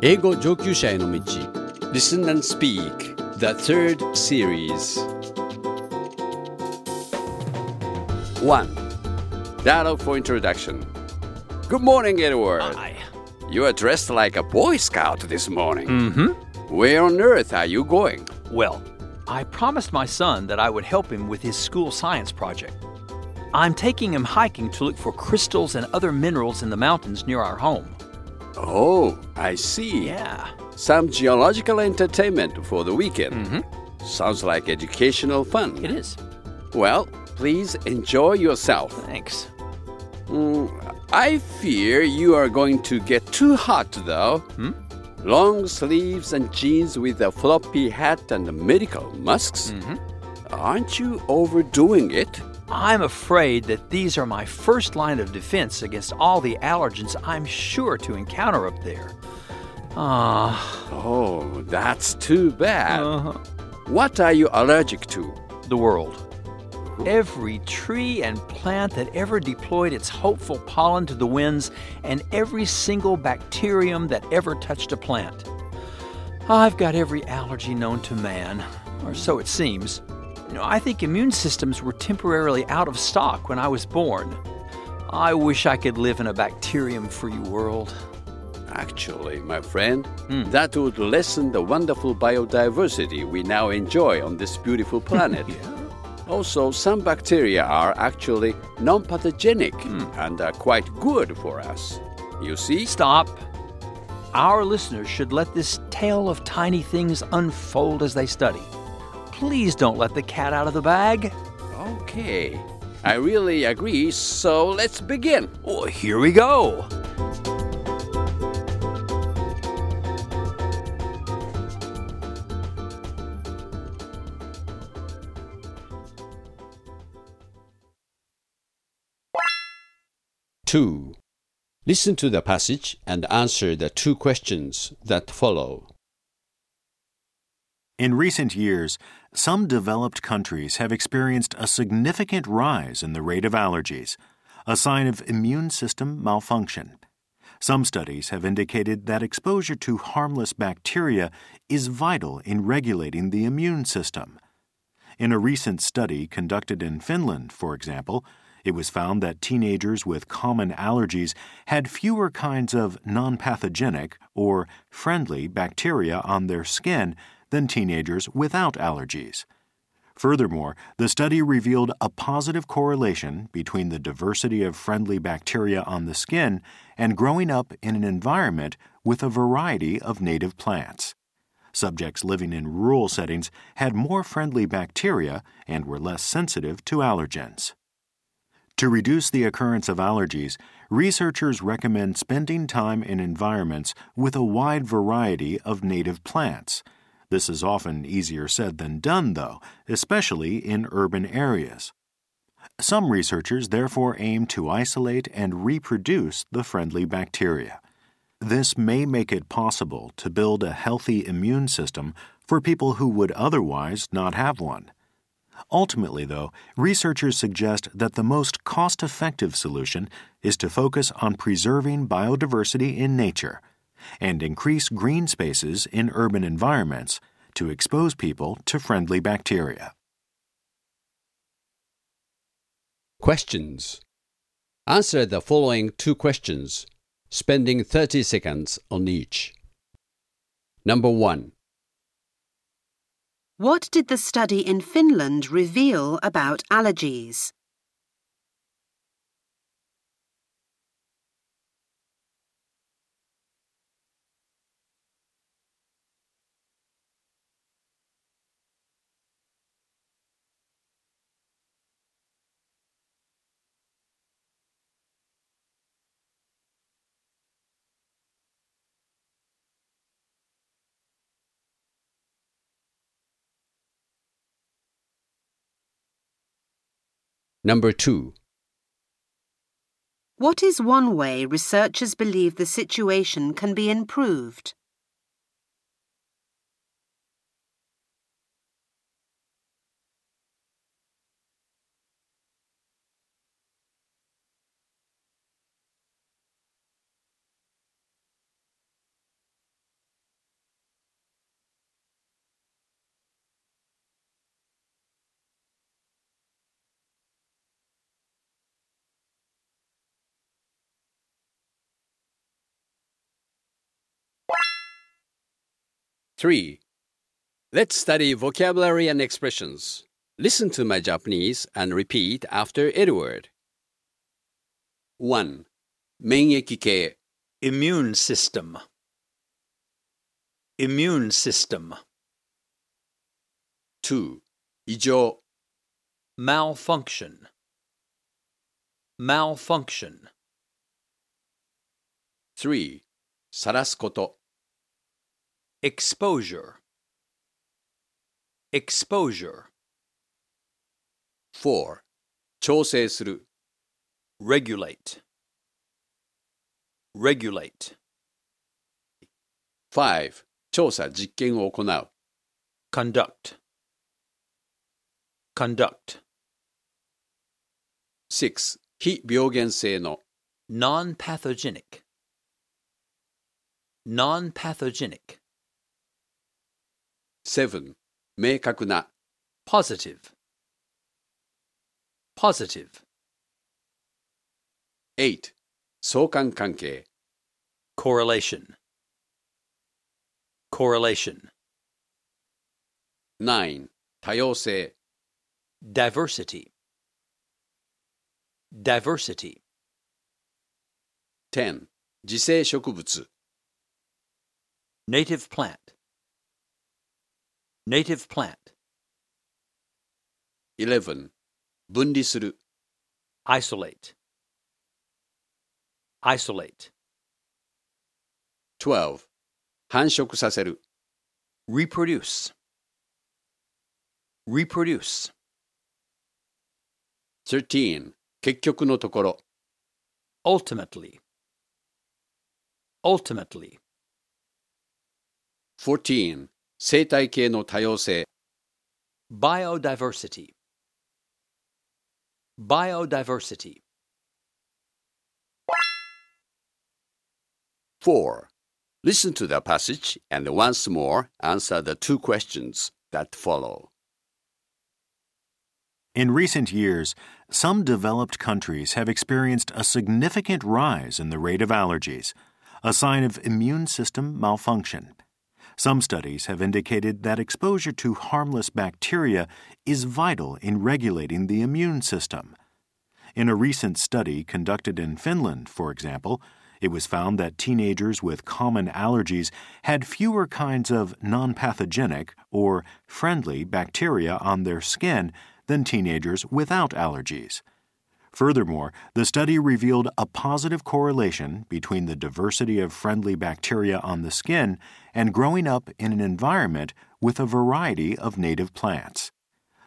英語上級者への道 Listen and Speak, the third series. 1. Dialogue for introduction. Good morning, Edward. Hi. You are dressed like a Boy Scout this morning. Mm-hmm. Where on earth are you going? Well, I promised my son that I would help him with his school science project. I'm taking him hiking to look for crystals and other minerals in the mountains near our home. Oh, I see. Yeah. Some geological entertainment for the weekend. Mm-hmm. Sounds like educational fun. It is. Well, please enjoy yourself. Thanks. Mm, I fear you are going to get too hot, though. Hmm? Long sleeves and jeans with a floppy hat and medical masks. Mm-hmm. Aren't you overdoing it? I'm afraid that these are my first line of defense against all the allergens I'm sure to encounter up there. Ah, Oh, that's too bad. uh, What are you allergic to? the world. Every tree and plant that ever deployed its hopeful pollen to the winds, and every single bacterium that ever touched a plant. I've got every allergy known to man, or so it seems. You know, I think immune systems were temporarily out of stock when I was born. I wish I could live in a bacterium free world. Actually, my friend, Hmm. that would lessen the wonderful biodiversity we now enjoy on this beautiful planet. Also, some bacteria are actually non pathogenic Hmm. and are quite good for us. You see? Stop. Our listeners should let this tale of tiny things unfold as they study. Please don't let the cat out of the bag. Okay. I really agree, so let's begin. Oh, here we go. Two. Listen to the passage and answer the two questions that follow. In recent years, some developed countries have experienced a significant rise in the rate of allergies, a sign of immune system malfunction. Some studies have indicated that exposure to harmless bacteria is vital in regulating the immune system. In a recent study conducted in Finland, for example, it was found that teenagers with common allergies had fewer kinds of non pathogenic or friendly bacteria on their skin than teenagers without allergies. Furthermore, the study revealed a positive correlation between the diversity of friendly bacteria on the skin and growing up in an environment with a variety of native plants. Subjects living in rural settings had more friendly bacteria and were less sensitive to allergens. To reduce the occurrence of allergies, researchers recommend spending time in environments with a wide variety of native plants. This is often easier said than done, though, especially in urban areas. Some researchers therefore aim to isolate and reproduce the friendly bacteria. This may make it possible to build a healthy immune system for people who would otherwise not have one. Ultimately, though, researchers suggest that the most cost effective solution is to focus on preserving biodiversity in nature and increase green spaces in urban environments to expose people to friendly bacteria. Questions. Answer the following two questions, spending 30 seconds on each. Number 1. What did the study in Finland reveal about allergies? Number 2. What is one way researchers believe the situation can be improved? 3. Let's study vocabulary and expressions. Listen to my Japanese and repeat after Edward. 1. 免疫系 Immune system. Immune system. 2. 異常 Malfunction. Malfunction. 3. 晒らすこと。 Exposure. Exposure. 4. 調整する。 Regulate. Regulate. 5. 調査実験を行う。 Conduct. Conduct. 6. 非病原性の。 Non pathogenic. Non pathogenic. 7. 明確な。Positive. Positive. 8. 相関関係。Correlation. Correlation. 9. 多様性。Diversity. Diversity. 10. 自生植物。Native plant. Native plant. 11. 分離する。 Isolate. Isolate. 12. 繁殖させる。 Reproduce. Reproduce. 13. 結局のところ。 Ultimately. Ultimately. 14. 生態系の多様性。 Biodiversity. Biodiversity. 4. Listen to the passage and once more answer the two questions that follow. In recent years, some developed countries have experienced a significant rise in the rate of allergies, a sign of immune system malfunction. Some studies have indicated that exposure to harmless bacteria is vital in regulating the immune system. In a recent study conducted in Finland, for example, it was found that teenagers with common allergies had fewer kinds of non pathogenic or friendly bacteria on their skin than teenagers without allergies. Furthermore, the study revealed a positive correlation between the diversity of friendly bacteria on the skin and growing up in an environment with a variety of native plants.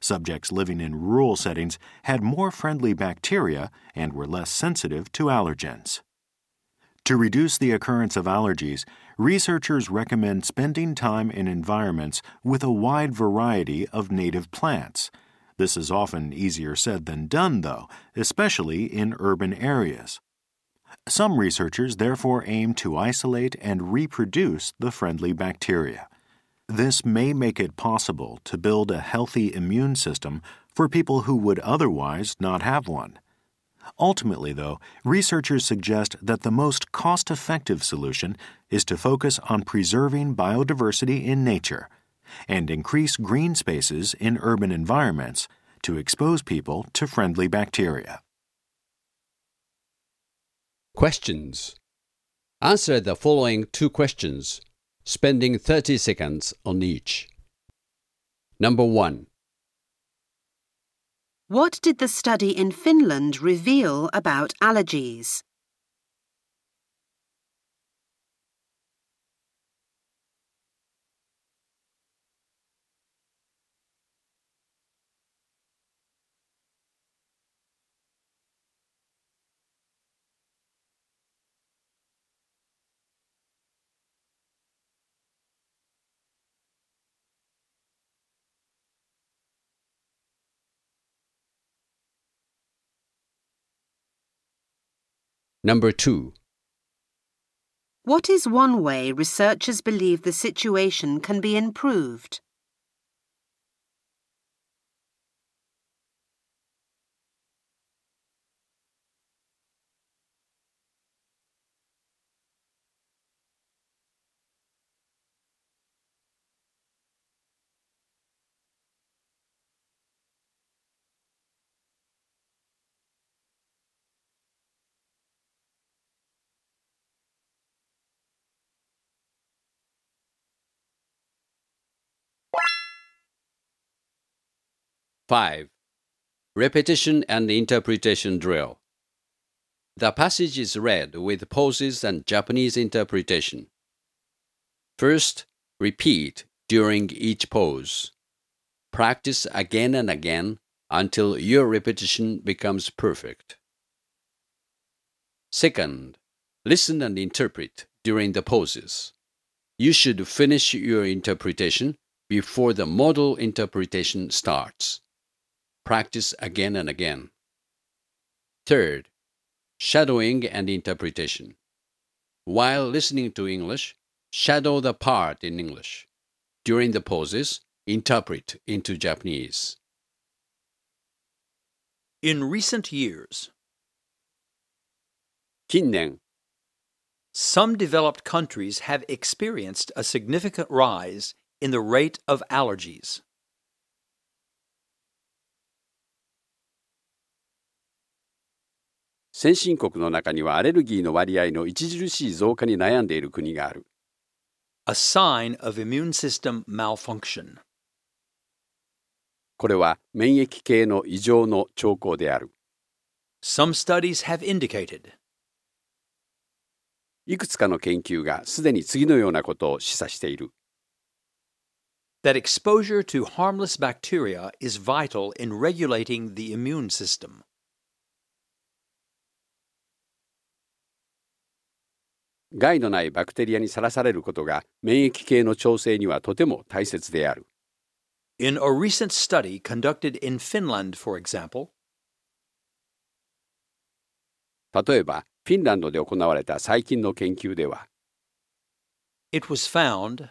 Subjects living in rural settings had more friendly bacteria and were less sensitive to allergens. To reduce the occurrence of allergies, researchers recommend spending time in environments with a wide variety of native plants. This is often easier said than done, though, especially in urban areas. Some researchers therefore aim to isolate and reproduce the friendly bacteria. This may make it possible to build a healthy immune system for people who would otherwise not have one. Ultimately, though, researchers suggest that the most cost effective solution is to focus on preserving biodiversity in nature and increase green spaces in urban environments to expose people to friendly bacteria. Questions. Answer the following two questions, spending 30 seconds on each. Number 1. What did the study in Finland reveal about allergies? Number 2. What is one way researchers believe the situation can be improved? 5. Repetition and interpretation drill. The passage is read with pauses and Japanese interpretation. First, repeat during each pause. Practice again and again until your repetition becomes perfect. Second, listen and interpret during the pauses. You should finish your interpretation before the model interpretation starts. Practice again and again. Third, shadowing and interpretation. While listening to English, shadow the part in English. During the pauses, interpret into Japanese. In recent years, 近年 some developed countries have experienced a significant rise in the rate of allergies. 先進国の中にはアレルギーの割合の著しい増加に悩んでいる国がある a sign of immune system malfunction. これは免疫系の異常の兆候である Some studies have indicated いくつかの研究がすでに次のようなことを示唆している that exposure to harmless bacteria is vital in regulating the immune system. 害のないバクテリアにさらされることが免疫系の調整にはとても大切である In a recent study conducted in Finland, for example, 例えばフィンランドで行われた最近の研究では it was found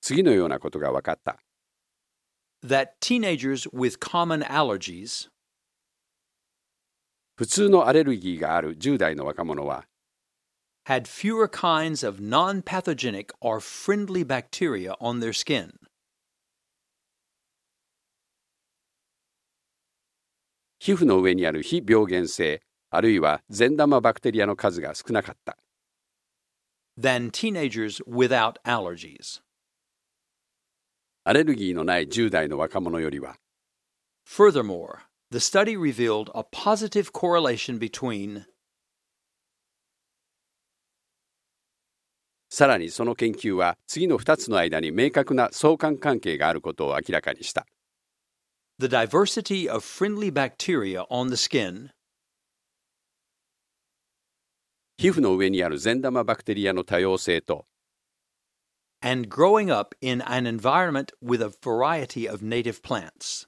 次のようなことが分かった that teenagers with common allergies 普通のアレルギーがある10代の若者は had fewer kinds of non pathogenic or friendly bacteria on their skin. 皮膚の上にある非病原性あるいは善玉バクテリアの数が少なかった than teenagers without allergies. アレルギーのない10代の若者よりは Furthermore, the study revealed a positive correlation between さらにその研究は次の2つの間に明確な相関関係があることを明らかにした the diversity of friendly bacteria on the skin 皮膚の上にある善玉バクテリアの多様性と and growing up in an environment with a variety of native plants.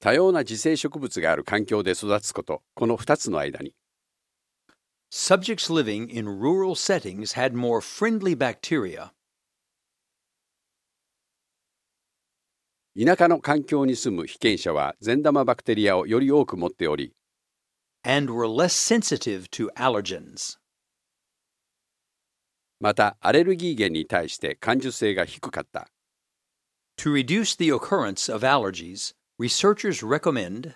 多様な自生植物がある環境で育つことこの2つの間に Subjects living in rural settings had more friendly bacteria 田舎の環境に住む被験者は善玉バクテリアをより多く持っており and were less sensitive to allergens. またアレルギー源に対して感受性が低かった To reduce the occurrence of allergies, researchers recommend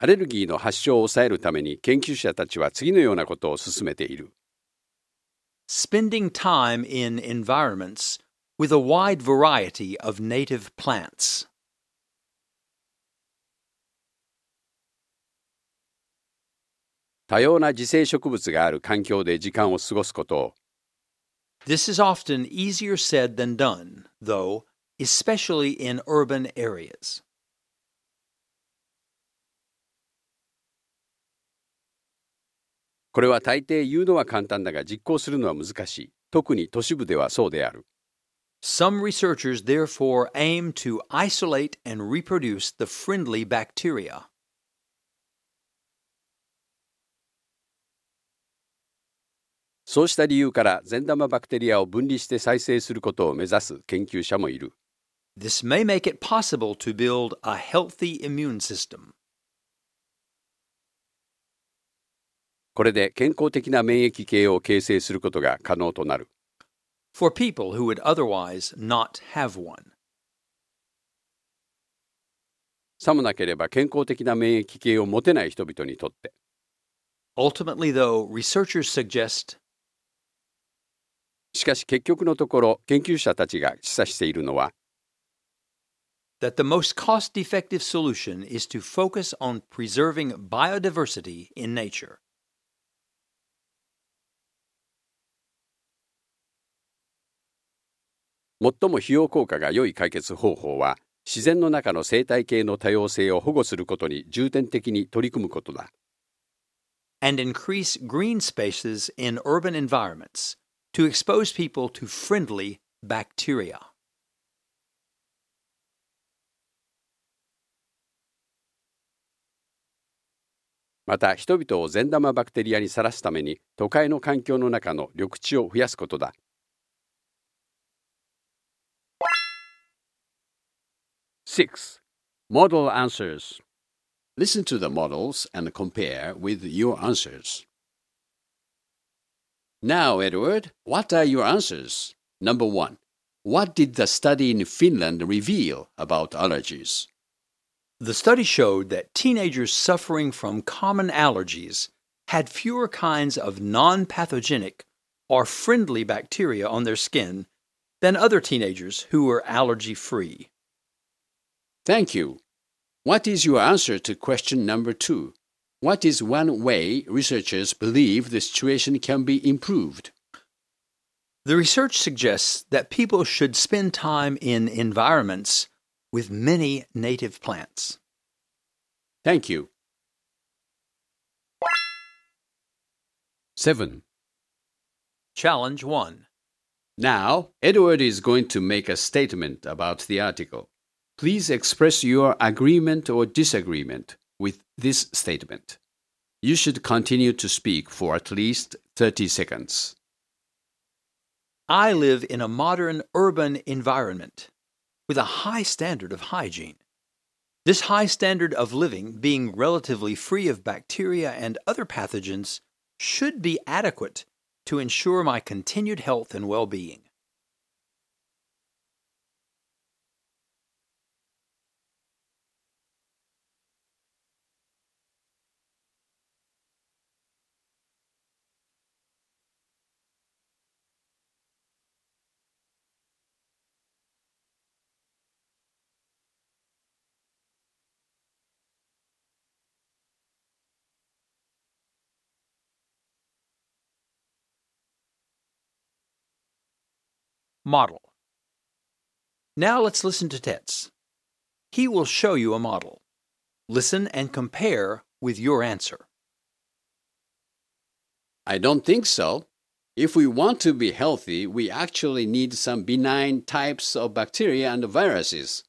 アレルギーの発症を抑えるために研究者たちは次のようなことを進めている spending time in environments with a wide variety of native plants. 多様な自生植物がある環境で時間を過ごすことを This is often easier said than done, though, especially in urban areas. これは大抵言うのは簡単だが実行するのは難しい特に都市部ではそうである Some researchers therefore aim to isolate and reproduce the friendly bacteria. そうした理由から善玉バクテリアを分離して再生することを目指す研究者もいる This may make it possible to build a healthy immune system. これで健康的な免疫系を形成することが可能となる for people who would otherwise not have one. さもなければ健康的な免疫系を持てない人々にとって Ultimately, though, researchers suggest かし結局のところ研究者たちが示唆しているのは That the most cost effective solution is to focus on preserving biodiversity in nature. 最も費用効果が良い解決方法は自然の中の生態系の多様性を保護することに重点的に取り組むことだ。and increase green spaces in urban environments to expose people to friendly bacteria. また人々を善玉バクテリアにさらすために都会の環境の中の緑地を増やすことだ。Six, model answers. Listen to the models and compare with your answers. Now, Edward, what are your answers? Number one, what did the study in Finland reveal about allergies? The study showed that teenagers suffering from common allergies had fewer kinds of non pathogenic or friendly bacteria on their skin than other teenagers who were allergy free. Thank you. What is your answer to question number two? What is one way researchers believe the situation can be improved? The research suggests that people should spend time in environments with many native plants. Thank you. 7. Challenge 1. Now, Edward is going to make a statement about the article. Please express your agreement or disagreement with this statement. You should continue to speak for at least 30 seconds. I live in a modern urban environment with a high standard of hygiene. This high standard of living, being relatively free of bacteria and other pathogens, should be adequate to ensure my continued health and well being. Model. Now let's listen to Tets. He will show you a model. Listen and compare with your answer. I don't think so. If we want to be healthy, we actually need some benign types of bacteria and viruses.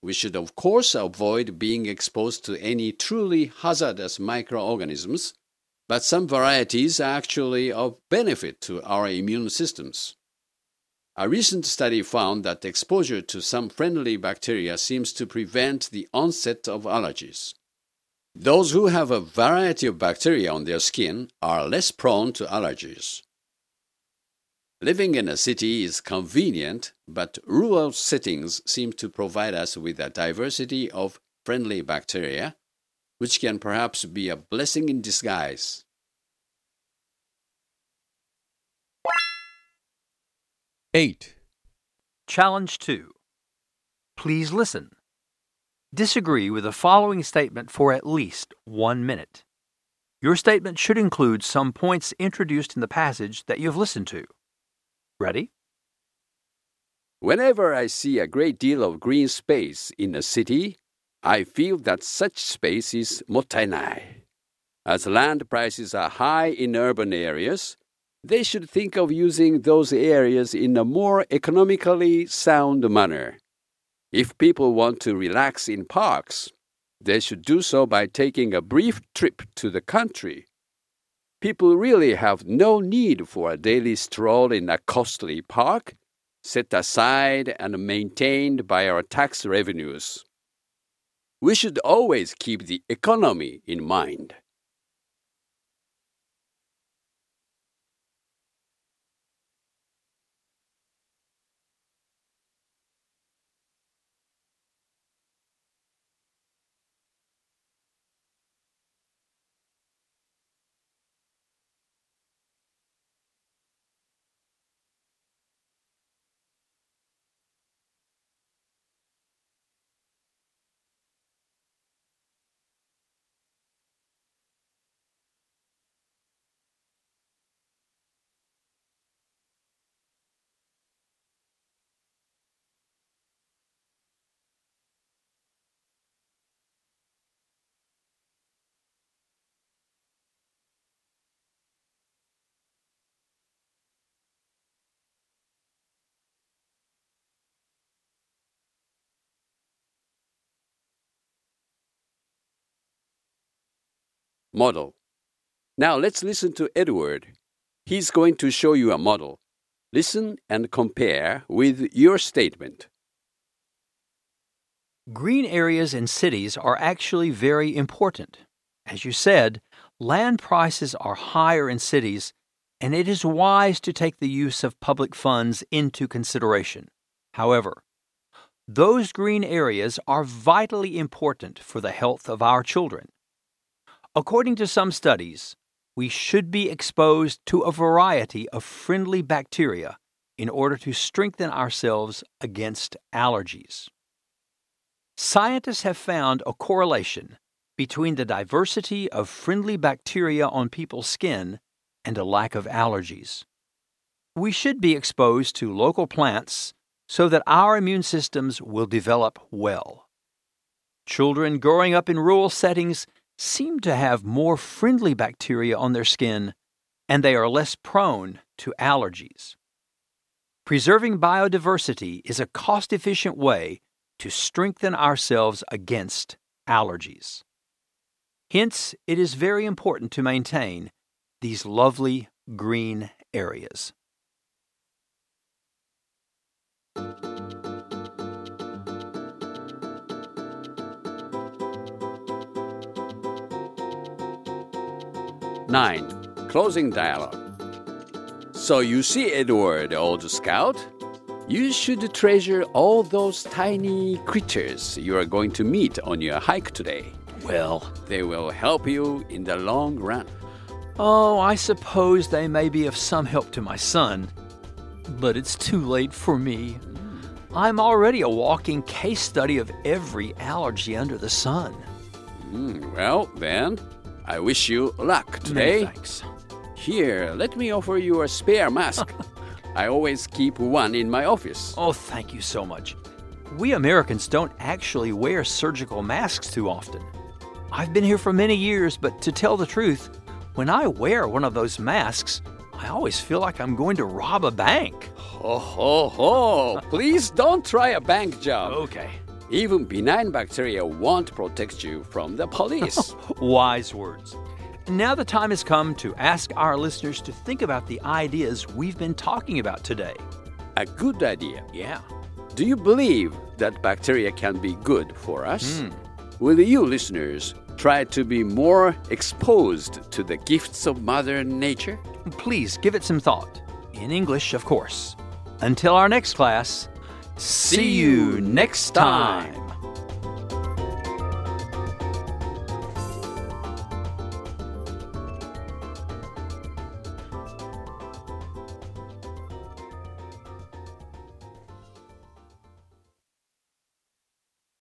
We should, of course, avoid being exposed to any truly hazardous microorganisms, but some varieties are actually of benefit to our immune systems. A recent study found that exposure to some friendly bacteria seems to prevent the onset of allergies. Those who have a variety of bacteria on their skin are less prone to allergies. Living in a city is convenient, but rural settings seem to provide us with a diversity of friendly bacteria, which can perhaps be a blessing in disguise. Eight. Challenge 2. Please listen. Disagree with the following statement for at least one minute. Your statement should include some points introduced in the passage that you have listened to. Ready? Whenever I see a great deal of green space in a city, I feel that such space is mottainai. As land prices are high in urban areas, they should think of using those areas in a more economically sound manner. If people want to relax in parks, they should do so by taking a brief trip to the country. People really have no need for a daily stroll in a costly park, set aside and maintained by our tax revenues. We should always keep the economy in mind. Model. Now let's listen to Edward. He's going to show you a model. Listen and compare with your statement. Green areas in cities are actually very important. As you said, land prices are higher in cities, and it is wise to take the use of public funds into consideration. However, those green areas are vitally important for the health of our children. According to some studies, we should be exposed to a variety of friendly bacteria in order to strengthen ourselves against allergies. Scientists have found a correlation between the diversity of friendly bacteria on people's skin and a lack of allergies. We should be exposed to local plants so that our immune systems will develop well. Children growing up in rural settings seem to have more friendly bacteria on their skin and they are less prone to allergies. Preserving biodiversity is a cost efficient way to strengthen ourselves against allergies. Hence, it is very important to maintain these lovely green areas. Nine. Closing dialogue. So you see, Edward, old scout, you should treasure all those tiny creatures you are going to meet on your hike today. Well, They will help you in the long run. oh, I suppose they may be of some help to my son, but it's too late for me. I'm already a walking case study of every allergy under the sun. Hmm, well, then, I wish you luck Many today. thanks. Here, let me offer you a spare mask. I always keep one in my office. Oh, thank you so much. We Americans don't actually wear surgical masks too often. I've been here for many years, but to tell the truth, when I wear one of those masks, I always feel like I'm going to rob a bank. Ho ho ho! Please don't try a bank job. Okay. Even benign bacteria won't protect you from the police. Wise words. Now the time has come to ask our listeners to think about the ideas we've been talking about today. a good idea. Yeah. Do you believe that bacteria can be good for us? Hmm. Will you listeners try to be more exposed to the gifts of Mother Nature? Please give it some thought. In English, of course. Until our next class, see you next time.